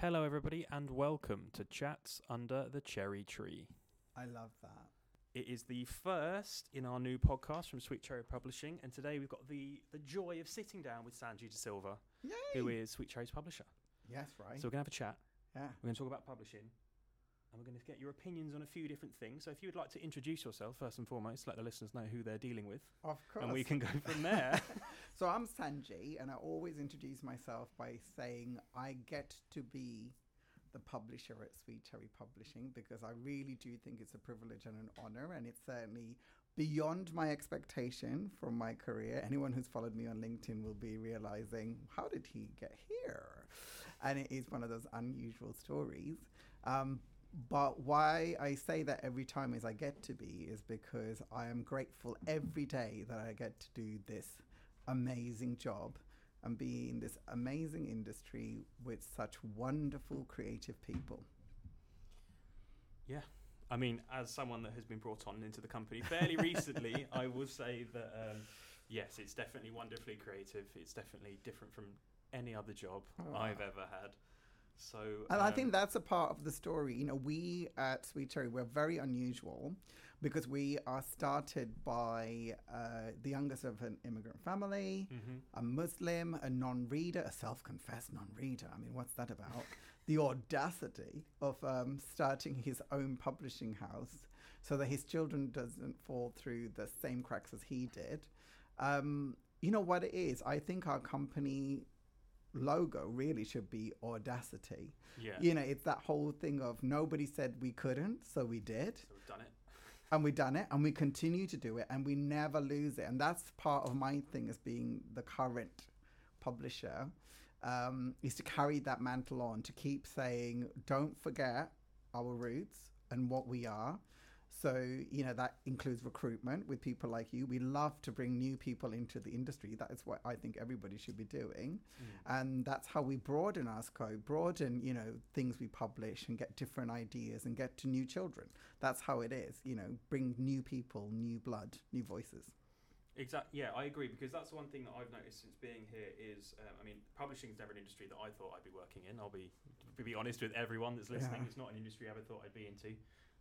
Hello, everybody, and welcome to Chats Under the Cherry Tree. I love that. It is the first in our new podcast from Sweet Cherry Publishing, and today we've got the, the joy of sitting down with Sanjee De Silva, Yay! who is Sweet Cherry's publisher. Yes, right. So we're going to have a chat. yeah. We're going to talk about publishing, and we're going to get your opinions on a few different things. So if you would like to introduce yourself first and foremost, let the listeners know who they're dealing with, Of course. and we can go from there. So I'm Sanjee, and I always introduce myself by saying I get to be the publisher at Sweet Cherry Publishing because I really do think it's a privilege and an honor, and it's certainly beyond my expectation from my career. Anyone who's followed me on LinkedIn will be realizing how did he get here, and it is one of those unusual stories. Um, but why I say that every time is I get to be is because I am grateful every day that I get to do this amazing job and be in this amazing industry with such wonderful creative people. Yeah. I mean, as someone that has been brought on into the company fairly recently, I will say that um, yes, it's definitely wonderfully creative. It's definitely different from any other job Oh. I've ever had. So, And I um, think that's a part of the story. You know, we at Sweet Cherry, we're very unusual because we are started by uh, the youngest of an immigrant family, mhm. a Muslim, a non reader, a self confessed non reader. I mean, what's that about? the audacity of um, starting his own publishing house so that his children doesn't fall through the same cracks as he did. Um, you know what it is? I think our company logo really should be audacity. yeah. You know, it's that whole thing of nobody said we couldn't, so we did So we've done it. and we've done it and we continue to do it and we never lose it and that's part of my thing as being the current publisher um, is to carry that mantle on to keep saying don't forget our roots and what we are so you know that includes recruitment with people like you we love to bring new people into the industry that is what i think everybody should be doing and that's how we broaden our scope broaden you know things we publish and get different ideas and get to new children that's how it is you know bring new people new blood new voices Exactly. Yeah, I agree because that's one thing that I've noticed since being here is, um, I mean, publishing is never an industry that I thought I'd be working in. I'll be to be honest with everyone that's listening. Yeah. It's not an industry I ever thought I'd be into.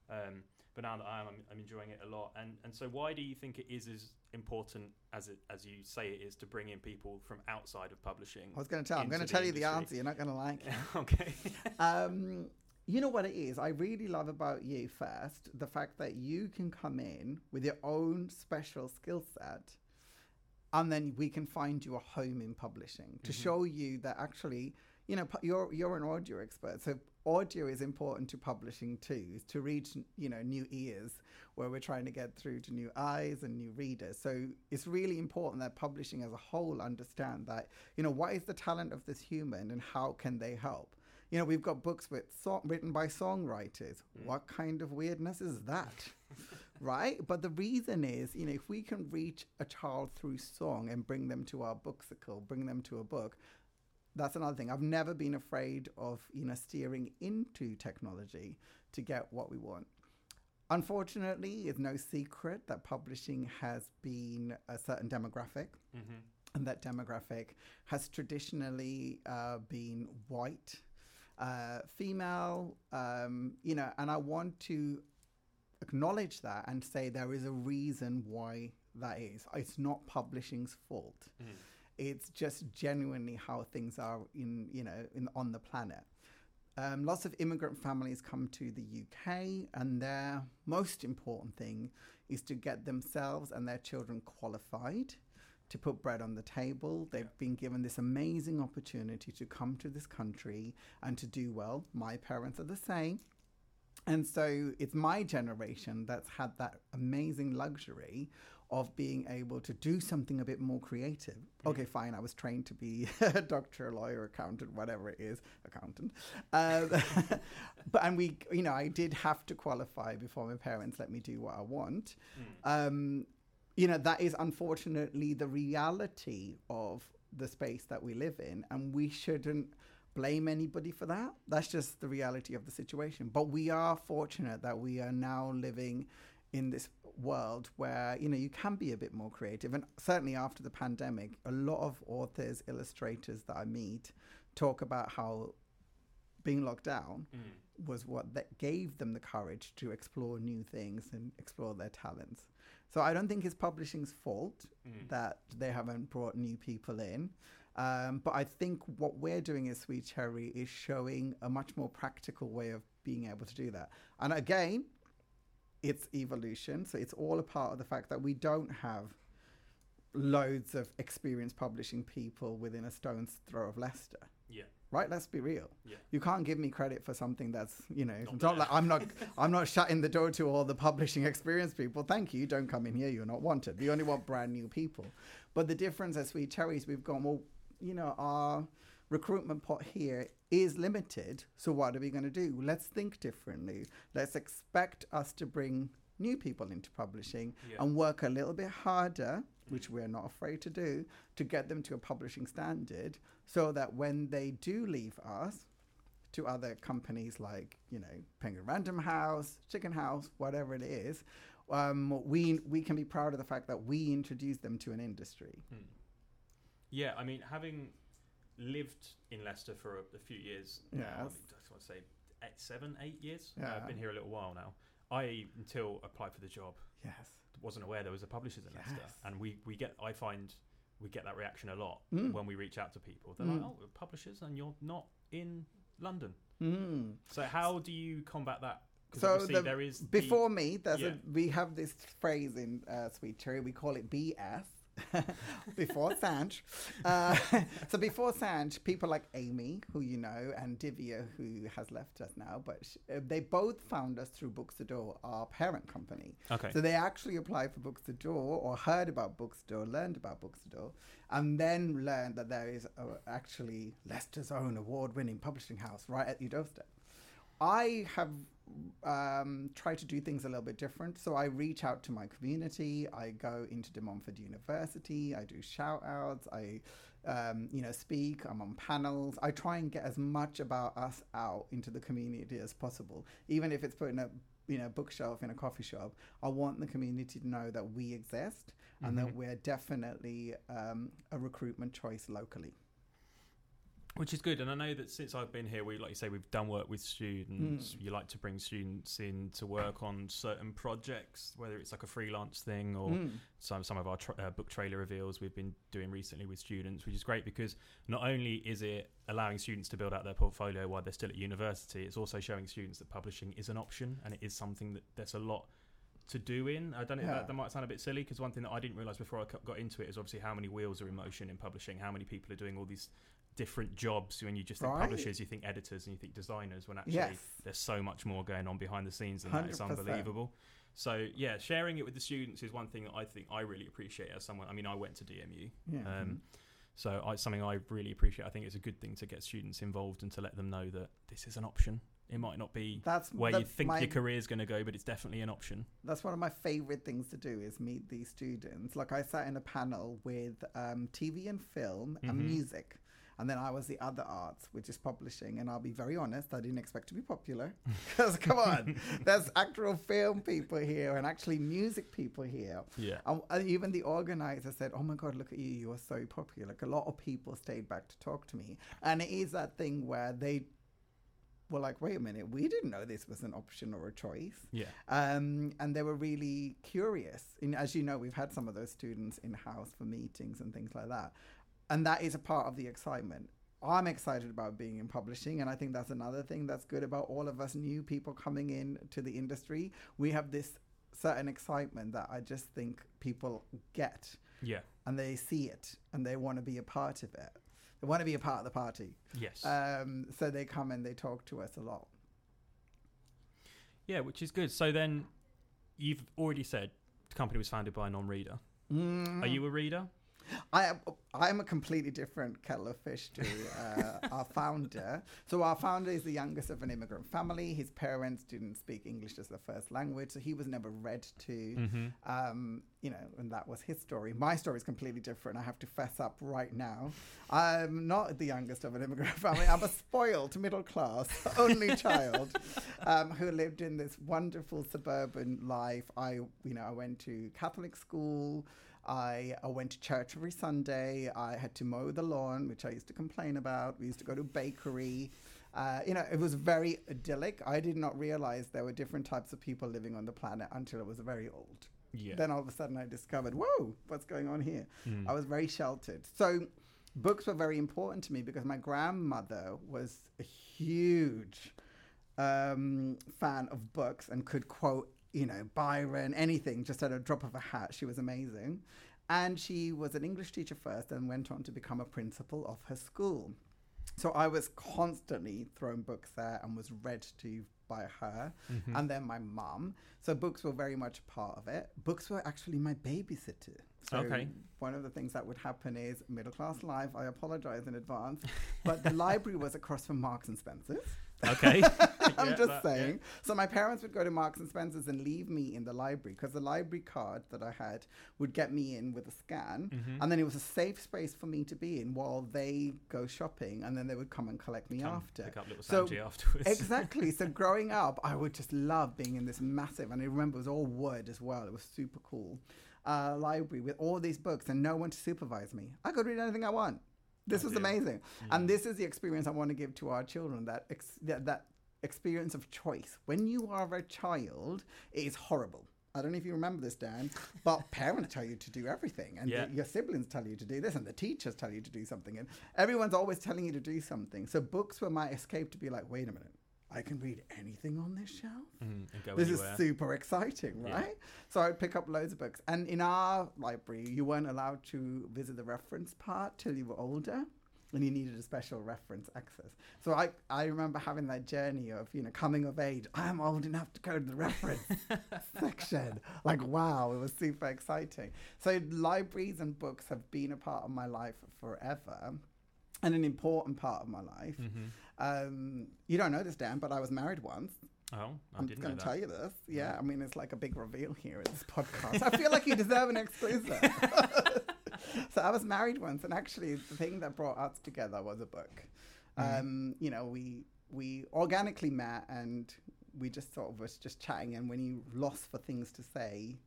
Um, but now that I am, I'm, I'm enjoying it a lot. And and so, why do you think it is as important as it as you say it is to bring in people from outside of publishing? i was going to tell i'm going to tell you the answer you're not going to like it okay. um, you know what it is? I really love about you first the fact that you can come in with your own special skill set, and then we can find you a home in publishing to Mhm. show you that actually, you know, you're you're an audio expert, so audio is important to publishing too, to reach you know new ears where we're trying to get through to new eyes and new readers. So it's really important that publishing as a whole understand that you know what is the talent of this human and how can they help. You know, we've got books with song, written by songwriters. Mm. What kind of weirdness is that? right? But the reason is, you know, if we can reach a child through song and bring them to our booksicle, bring them to a book, that's another thing. I've never been afraid of, you know, steering into technology to get what we want. Unfortunately, it's no secret that publishing has been a certain demographic hmm and that demographic has traditionally uh, been white, uh, female, um, you know, and I want to acknowledge that and say there is a reason why that is. It's not publishing's fault. Mm. It's just genuinely how things are in, you know, in, on the planet. Um, lots of immigrant families come to the UK, and their most important thing is to get themselves and their children qualified to put bread on the table. They've Yeah. been given this amazing opportunity to come to this country and to do well. My parents are the same. And so it's my generation that's had that amazing luxury of being able to do something a bit more creative. Okay, fine, I was trained to be a doctor, lawyer, accountant, whatever it is, accountant. Um, but and we, you know, I did have to qualify before my parents let me do what I want. Mm. Um, you know, that is unfortunately the reality of the space that we live in, and we shouldn't blame anybody for that. That's just the reality of the situation. But we are fortunate that we are now living in this world where you know you can be a bit more creative and certainly after the pandemic a lot of authors illustrators that i meet talk about how being locked down Mm. was what that gave them the courage to explore new things and explore their talents. So I don't think it's publishing's fault Mm. that they haven't brought new people in. Um, but I think what we're doing as Sweet Cherry is showing a much more practical way of being able to do that. And again, it's evolution. So it's all a part of the fact that we don't have loads of experienced publishing people within a stone's throw of Leicester. Yeah. Right? Let's be real. Yeah. You can't give me credit for something that's, you know, Not not like I'm not I'm not shutting the door to all the publishing experienced people. Thank you. Don't come in here. You're not wanted. We only want brand new people. But the difference as Sweet Cherries, we've gone, well, you know, our recruitment pot here is limited. So what are we going to do? Let's think differently. Let's expect us to bring new people into publishing Yeah. and work a little bit harder, which we're not afraid to do, to get them to a publishing standard so that when they do leave us to other companies like, you know, Penguin Random House, Chicken House, whatever it is, um, we, we can be proud of the fact that we introduced them to an industry. Mm. Yeah, I mean, having lived in Leicester for a, a few years now, I mean, I want to say eight, seven, eight years. Uh, Yeah. I've been here a little while now. I, until applied for the job, Yes. wasn't aware there was a publishers in Leicester, and we, we get I find we get that reaction a lot Mm. when we reach out to people. They're Mm. like, "Oh, publishers, and you're not in London." Mm. So how do you combat that? So the- there is the- Before me, there's Yeah. a, we have this phrase in uh, Sweet Cherry. We call it BS. before Sanj. Uh, so before Sanj, people like Amy, who you know, and Divya, who has left us now, but sh- uh, they both found us through Books to Door, our parent company. okay, So they actually applied for Books to Door or heard about Books to Door, learned about Books to Door, and then learned that there is uh, actually Leicester's own award-winning publishing house right at your doorstep. I have um, tried to do things a little bit different. So I reach out to my community. I go into De Montfort University. I do shout outs. I, um, you know, speak. I'm on panels. I try and get as much about us out into the community as possible, even if it's putting a you know bookshelf in a coffee shop. I want the community to know that we exist and that Mhm. we're definitely um, a recruitment choice locally. Which is good. And I know that since I've been here, we like you say we've done work with students. Mm. You like to bring students in to work on certain projects, whether it's like a freelance thing or Mm. some some of our tra- uh, book trailer reveals we've been doing recently with students, which is great because not only is it allowing students to build out their portfolio while they're still at university, it's also showing students that publishing is an option and it is something that there's a lot to do in. I don't know. Yeah. That, that might sound a bit silly because one thing that I didn't realize before I got into it is obviously how many wheels are in motion in publishing, how many people are doing all these different jobs. When you just think Right. publishers, you think editors, and you think designers. When actually Yes. there's so much more going on behind the scenes than that. It's unbelievable. So yeah, sharing it with the students is one thing that I think I really appreciate as someone. I mean, I went to DMU, Yeah. um, so I, something I really appreciate. I think it's a good thing to get students involved and to let them know that this is an option. It might not be that's where the- you think my, your is going to go, but it's definitely an option. that's one of my favorite things to do is meet these students. Like I sat in a panel with um, TV and film and Mhm. music. And then I was the other arts, which is publishing. And I'll be very honest, I didn't expect to be popular. Because, come on, there's actual film people here and actually music people here. Yeah. And, and even the organizer said, Oh my God, look at you. You are so popular. Like a lot of people stayed back to talk to me. And it is that thing where they were like, Wait a minute, we didn't know this was an option or a choice. Yeah. Um, and they were really curious. And as you know, we've had some of those students in house for meetings and things like that. And that is a part of the excitement. I'm excited about being in publishing, and I think that's another thing that's good about all of us new people coming in to the industry. We have this certain excitement that I just think people get Yeah. and they see it and they want to be a part of it. They want to be a part of the party. Yes. Um, so they come and they talk to us a lot. yeah, which is good. So then, you've already said the company was founded by a non-reader. Mm. Are you a reader? I am, I am a completely different kettle of fish to uh, our founder. So our founder is the youngest of an immigrant family. His parents didn't speak English as their first language, so he was never read to. Mm-hmm. Um, you know, and that was his story. My story is completely different. I have to fess up right now. I'm not the youngest of an immigrant family. I'm a spoiled middle class only child um, who lived in this wonderful suburban life. I, you know, I went to Catholic school. I, I went to church every Sunday. I had to mow the lawn, which I used to complain about. We used to go to bakery. Uh, you know, it was very idyllic. I did not realize there were different types of people living on the planet until it was very old. Yeah. Then all of a sudden I discovered, whoa, what's going on here? Mm. I was very sheltered. So books were very important to me because my grandmother was a huge um, fan of books and could quote, you know, Byron, anything just at a drop of a hat. She was amazing. And she was an English teacher first and went on to become a principal of her school. So I was constantly thrown books there and was read to by her Mhm. and then my mum. So books were very much part of it. Books were actually my babysitter. So Okay. one of the things that would happen is middle class life. I apologize in advance, but the library was across from Marks and Spencer's. Okay. I'm Yeah, just that- yeah. saying. So my parents would go to Marks and Spencer's and leave me in the library because the library card that I had would get me in with a scan, Mhm. and then it was a safe space for me to be in while they go shopping, and then they would come and collect me Come after. Pick up little So, afterwards. Exactly. so growing up, I would just love being in this massive, and I remember it was all wood as well. It was super cool. Uh, library with all these books and no one to supervise me. I could read anything I want. This was amazing, Mm. and this is the experience I want to give to our children. That ex- that, that experience of choice. When you are a child, it is horrible. I don't know if you remember this, Dan, but parents tell you to do everything, and Yeah. the- your siblings tell you to do this, and the teachers tell you to do something, and everyone's always telling you to do something. So books were my escape to be like, wait a minute, I can read anything on this shelf. Mm, This anywhere. is super exciting, Yeah. right? So I'd pick up loads of books, and in our library, you weren't allowed to visit the reference part till you were older. And you needed a special reference access. So I, I remember having that journey of, you know, coming of age. I am old enough to go to the reference section. Like, wow, it was super exciting. So libraries and books have been a part of my life forever and an important part of my life. Mhm. Um, you don't know this, Dan, but I was married once. Oh, I I'm didn't going to tell you this. Yeah, I mean, it's like a big reveal here in this podcast. I feel like you deserve an exclusive. so I was married once, and actually, the thing that brought us together was a book. Mhm. Um, you know, we we organically met, and we just sort of was just chatting. And when you lost for things to say,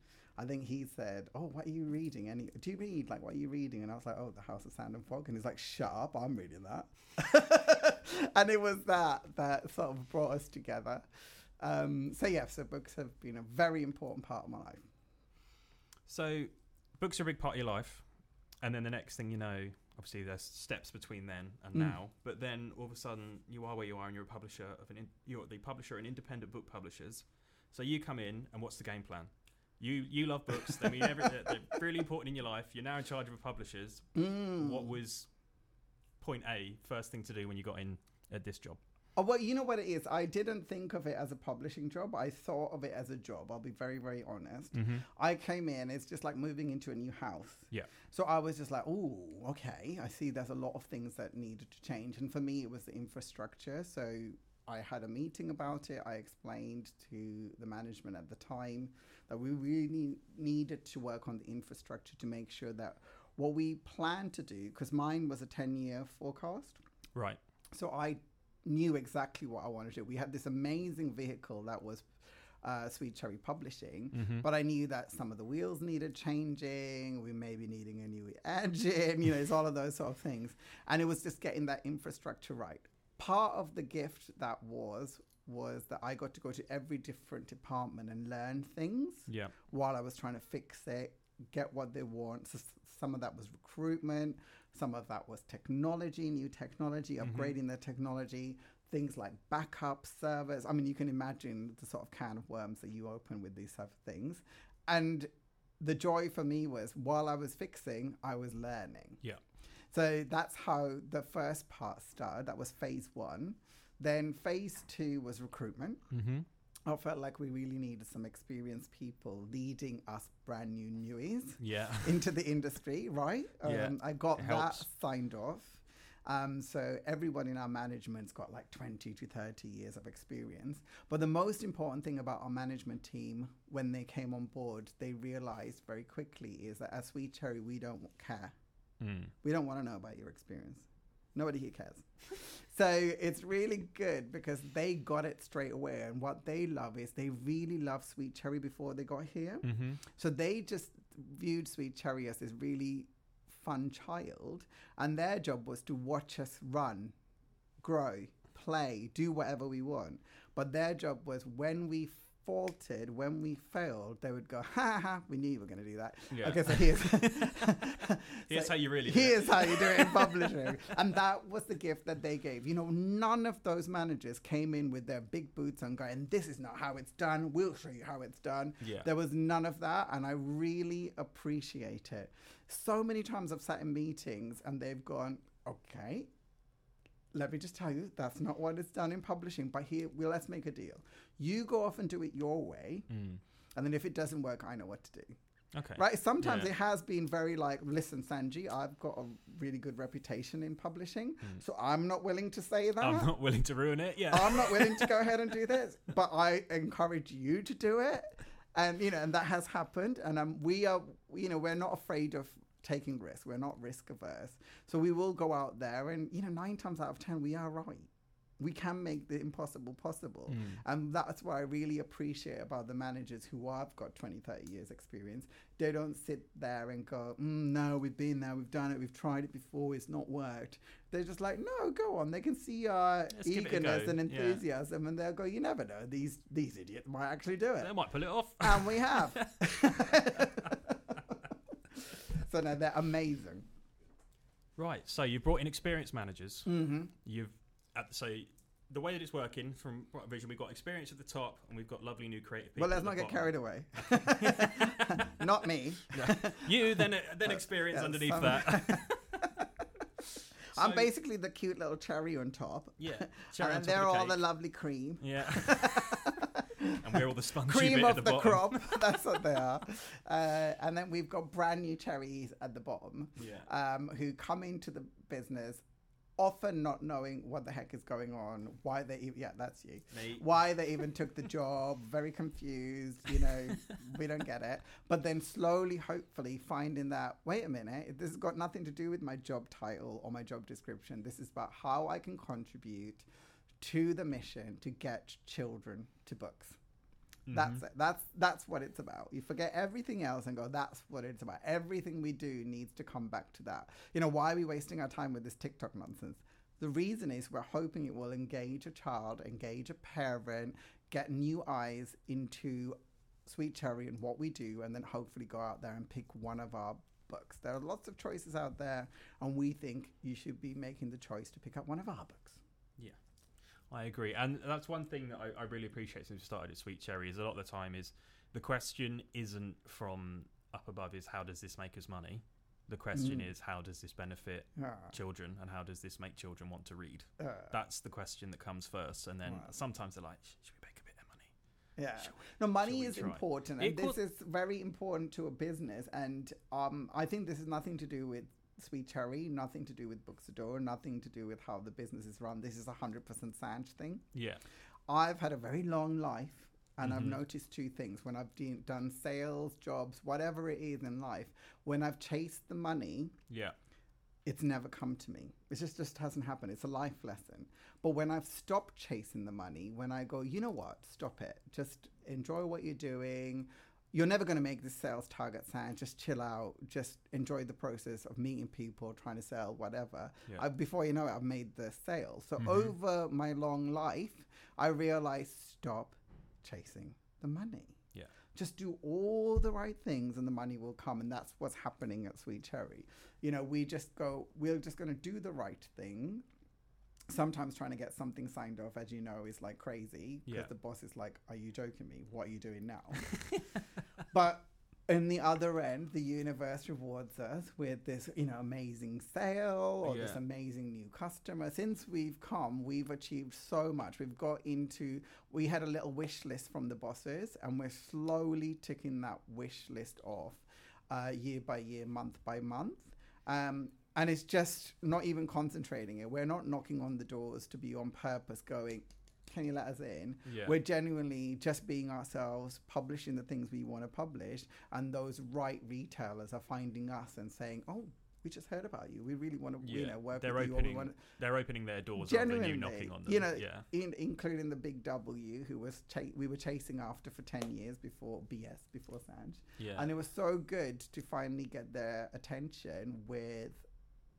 I think he said, "Oh, what are you reading? Any? Do you read? Like, what are you reading?" And I was like, "Oh, The House of Sand and Fog." And he's like, "Shut up! I'm reading that." and it was that that sort of brought us together. Um, so yeah, so books have been a very important part of my life. So, books are a big part of your life, and then the next thing you know, obviously there's steps between then and Mm. now. But then all of a sudden, you are where you are, and you're a publisher of an. In, you're the publisher in independent book publishers. So you come in, and what's the game plan? You you love books. They mean every, they're, they're really important in your life. You're now in charge of a publishers. Mm. What was point A, first thing to do when you got in at this job? Oh, well, you know what it is. I didn't think of it as a publishing job. I thought of it as a job. I'll be very, very honest. Mm-hmm. I came in. It's just like moving into a new house. Yeah. So I was just like, oh, okay. I see. There's a lot of things that needed to change, and for me, it was the infrastructure. So I had a meeting about it. I explained to the management at the time that we really needed to work on the infrastructure to make sure that what we planned to do, because mine was a 10 year forecast. Right. So I knew exactly what I wanted to do. We had this amazing vehicle that was uh, Sweet Cherry Publishing, Mm-hmm. but I knew that some of the wheels needed changing. We may be needing a new engine, you know, it's all of those sort of things. And it was just getting that infrastructure right. Part of the gift that was was that I got to go to every different department and learn things Yeah. while I was trying to fix it, get what they want. So some of that was recruitment, some of that was technology, new technology, Mhm. upgrading the technology, things like backup servers. I mean, you can imagine the sort of can of worms that you open with these type of things. And the joy for me was while I was fixing, I was learning. Yeah. So that's how the first part started. That was phase one. Then phase two was recruitment. Mm-hmm. I felt like we really needed some experienced people leading us brand new newies Yeah. into the industry, right? Yeah, Um, I got that signed off. Um, so everyone in our management's got like 20 to 30 years of experience. But the most important thing about our management team when they came on board, they realized very quickly is that as Sweet Cherry, we don't care. Mm. We don't want to know about your experience. Nobody here cares. so it's really good because they got it straight away. And what they love is they really love Sweet Cherry before they got here. Mm-hmm. So they just viewed Sweet Cherry as this really fun child. And their job was to watch us run, grow, play, do whatever we want. But their job was when we faulted, when we failed, they would go, ha ha, we knew you were going to do that. Yeah. Okay, so here's, Here's how you really do it. Here's how you do it in publishing. and that was the gift that they gave. You know, none of those managers came in with their big boots on going, this is not how it's done. We'll show you how it's done. Yeah. There was none of that. And I really appreciate it. So many times I've sat in meetings and they've gone, okay, let me just tell you, that's not what it's done in publishing. But here, well, let's make a deal. You go off and do it your way. Mm. And then if it doesn't work, I know what to do. Okay. Right. Sometimes Yeah. it has been very like, listen, Sanjee, I've got a really good reputation in publishing, so I'm not willing to say that. I'm not willing to ruin it. Yeah. I'm not willing to go ahead and do this, but I encourage you to do it. And you know, and that has happened. And um, we are, you know, we're not afraid of taking risks. We're not risk averse. So we will go out there, and you know, nine times out of ten, we are right. We can make the impossible possible. Mm. And that's what I really appreciate about the managers who have got 20, 30 years experience. They don't sit there and go, mm, no, we've been there, we've done it, we've tried it before, it's not worked. They're just like, no, go on. They can see our Let's give it a eagerness and Yeah. enthusiasm and they'll go, you never know, these, these idiots might actually do it. They might pull it off. and we have. so no, they're amazing. Right. So you brought in experienced managers. hmm You've at, so the way that it's working from Bright Vision, we've got experience at the top, and we've got lovely new creative people. Well, let's not get bottom. carried away. not me. You then then experience yeah, underneath some- that. I'm basically the cute little cherry on top. yeah. and cherry top they're of all the the lovely cream. Yeah. and we're all the spongy cream of at the, the, crop. That's what they are. Uh, and then we've got brand new cherries at the bottom Yeah. um, who come into the business often not knowing what the heck is going on, why they, e- yeah, that's you. Me. Why they even took the job, very confused, you know, we don't get it. But then slowly, hopefully, finding that, wait a minute, this has got nothing to do with my job title or my job description. This is about how I can contribute to the mission to get children to books. That's mm-hmm. it. That's that's what it's about. You forget everything else and go, that's what it's about. Everything we do needs to come back to that. You know, why are we wasting our time with this TikTok nonsense? The reason is we're hoping it will engage a child, engage a parent, get new eyes into Sweet Cherry and what we do, and then hopefully go out there and pick one of our books. There are lots of choices out there, and we think you should be making the choice to pick up one of our books. I agree, and that's one thing that I, I really appreciate since we started at Sweet Cherry is a lot of the time is the question isn't from up above is how does this make us money. The question Mm. is how does this benefit Ah, children and how does this make children want to read. uh, That's the question that comes first, and then Wow. sometimes they're like, should we make a bit of money? yeah. We?" No, money is try? important, It this could- is very important to a business. And um, I think this is nothing to do with Sweet Cherry, nothing to do with Books to Door, nothing to do with how the business is run. This is a hundred percent Sanj thing. Yeah, I've had a very long life, and I've Mhm. noticed two things when I've de- done sales, jobs, whatever it is in life. When I've chased the money, yeah, it's never come to me. It just just hasn't happened. It's a life lesson. But when I've stopped chasing the money, when I go, you know what, stop it. Just enjoy what you're doing. You're never going to make the sales target sound. Just chill out. Just enjoy the process of meeting people, trying to sell, whatever. Yeah. I, before you know it, I've made the sale. So Mhm. over my long life, I realized stop chasing the money. Yeah. Just do all the right things and the money will come. And that's what's happening at Sweet Cherry. You know, we just go, we're just going to do the right thing. Sometimes trying to get something signed off, as you know, is like crazy because Yeah. the boss is like, Are you joking me? What are you doing now? but in the other end, the universe rewards us with this, you know, amazing sale or this amazing new customer. Since we've come, we've achieved so much. We've got into, we had a little wish list from the bosses, and we're slowly ticking that wish list off uh, year by year, month by month. Um, and it's just not even concentrating it. We're not knocking on the doors to be on purpose going, can you let us in? yeah. We're genuinely just being ourselves, publishing the things we want to publish, and those right retailers are finding us and saying, "Oh, we just heard about you. We really want to, you know, work they're with you." Or we opening want They're opening their doors genuinely, you knocking on them. you know, yeah, in, including the big W, who was cha- we were chasing after for ten years before BS, before Sanj, yeah, and it was so good to finally get their attention with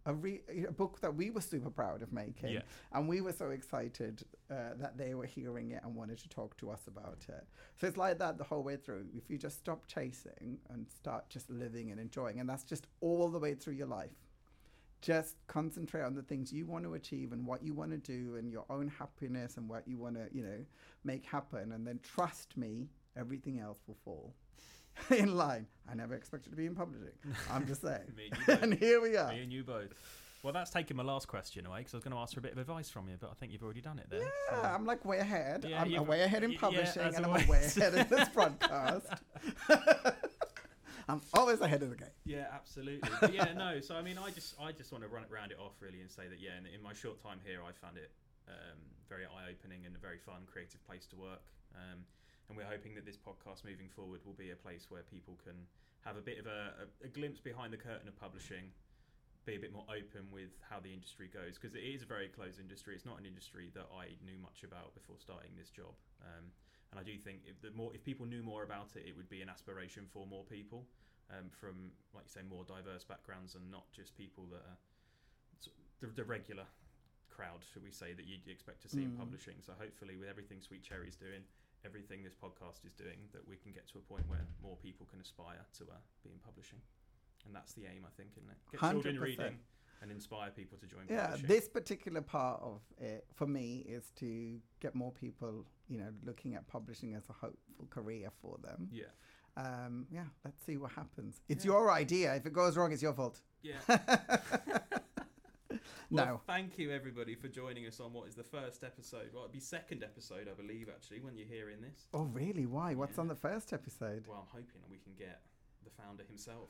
a, re- a book that we were super proud of making. Yeah. And we were so excited uh, that they were hearing it and wanted to talk to us about it. So it's like that the whole way through. If you just stop chasing and start just living and enjoying, and that's just all the way through your life. Just concentrate on the things you want to achieve and what you want to do and your own happiness and what you want to, you know, make happen. And then trust me, everything else will fall in line. I never expected to be in publishing. I'm just saying. And and here we are. Me and you both. Well, that's taken my last question away because I was going to ask for a bit of advice from you, but I think you've already done it there. so- Yeah, I'm like way ahead. Yeah, I'm way ahead in yeah, publishing as and I'm way ahead in this broadcast. I'm always ahead of the game. Yeah, absolutely. But yeah, no. So I mean, I just I just want to run it round it off really and say that yeah, in, in my short time here, I found it um, very eye opening and a very fun, creative place to work. Um, and we're hoping that this podcast moving forward will be a place where people can have a bit of a, a, a glimpse behind the curtain of publishing, be a bit more open with how the industry goes because it is a very closed industry. It's not an industry that I knew much about before starting this job. Um, and I do think if the more if people knew more about it, it would be an aspiration for more people um, from, like you say, more diverse backgrounds and not just people that are the, the regular crowd, should we say, that you'd expect to see in Mm. publishing. So hopefully, with everything Sweet Cherry's doing, everything this podcast is doing, that we can get to a point where more people can aspire to uh, be in publishing. And that's the aim, I think, isn't it? Get children 100%. reading and inspire people to join Yeah, this particular part of it for me is to get more people, you know, looking at publishing as a hopeful career for them. yeah. Um, yeah, let's see what happens. It's Yeah. your idea. If it goes wrong, it's your fault. Yeah. no. Well, thank you everybody for joining us on what is the first episode. Well, it'd be second episode, I believe, actually, when you're hearing this. Oh, really? Why? What's Yeah. on the first episode? Well, I'm hoping we can get the founder himself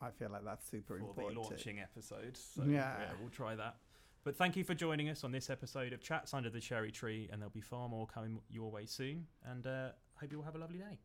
I feel like that's super important for the too. launching episode. So Yeah. yeah, we'll try that. But thank you for joining us on this episode of Chats Under the Cherry Tree, and there'll be far more coming your way soon. And uh, hope you all have a lovely day.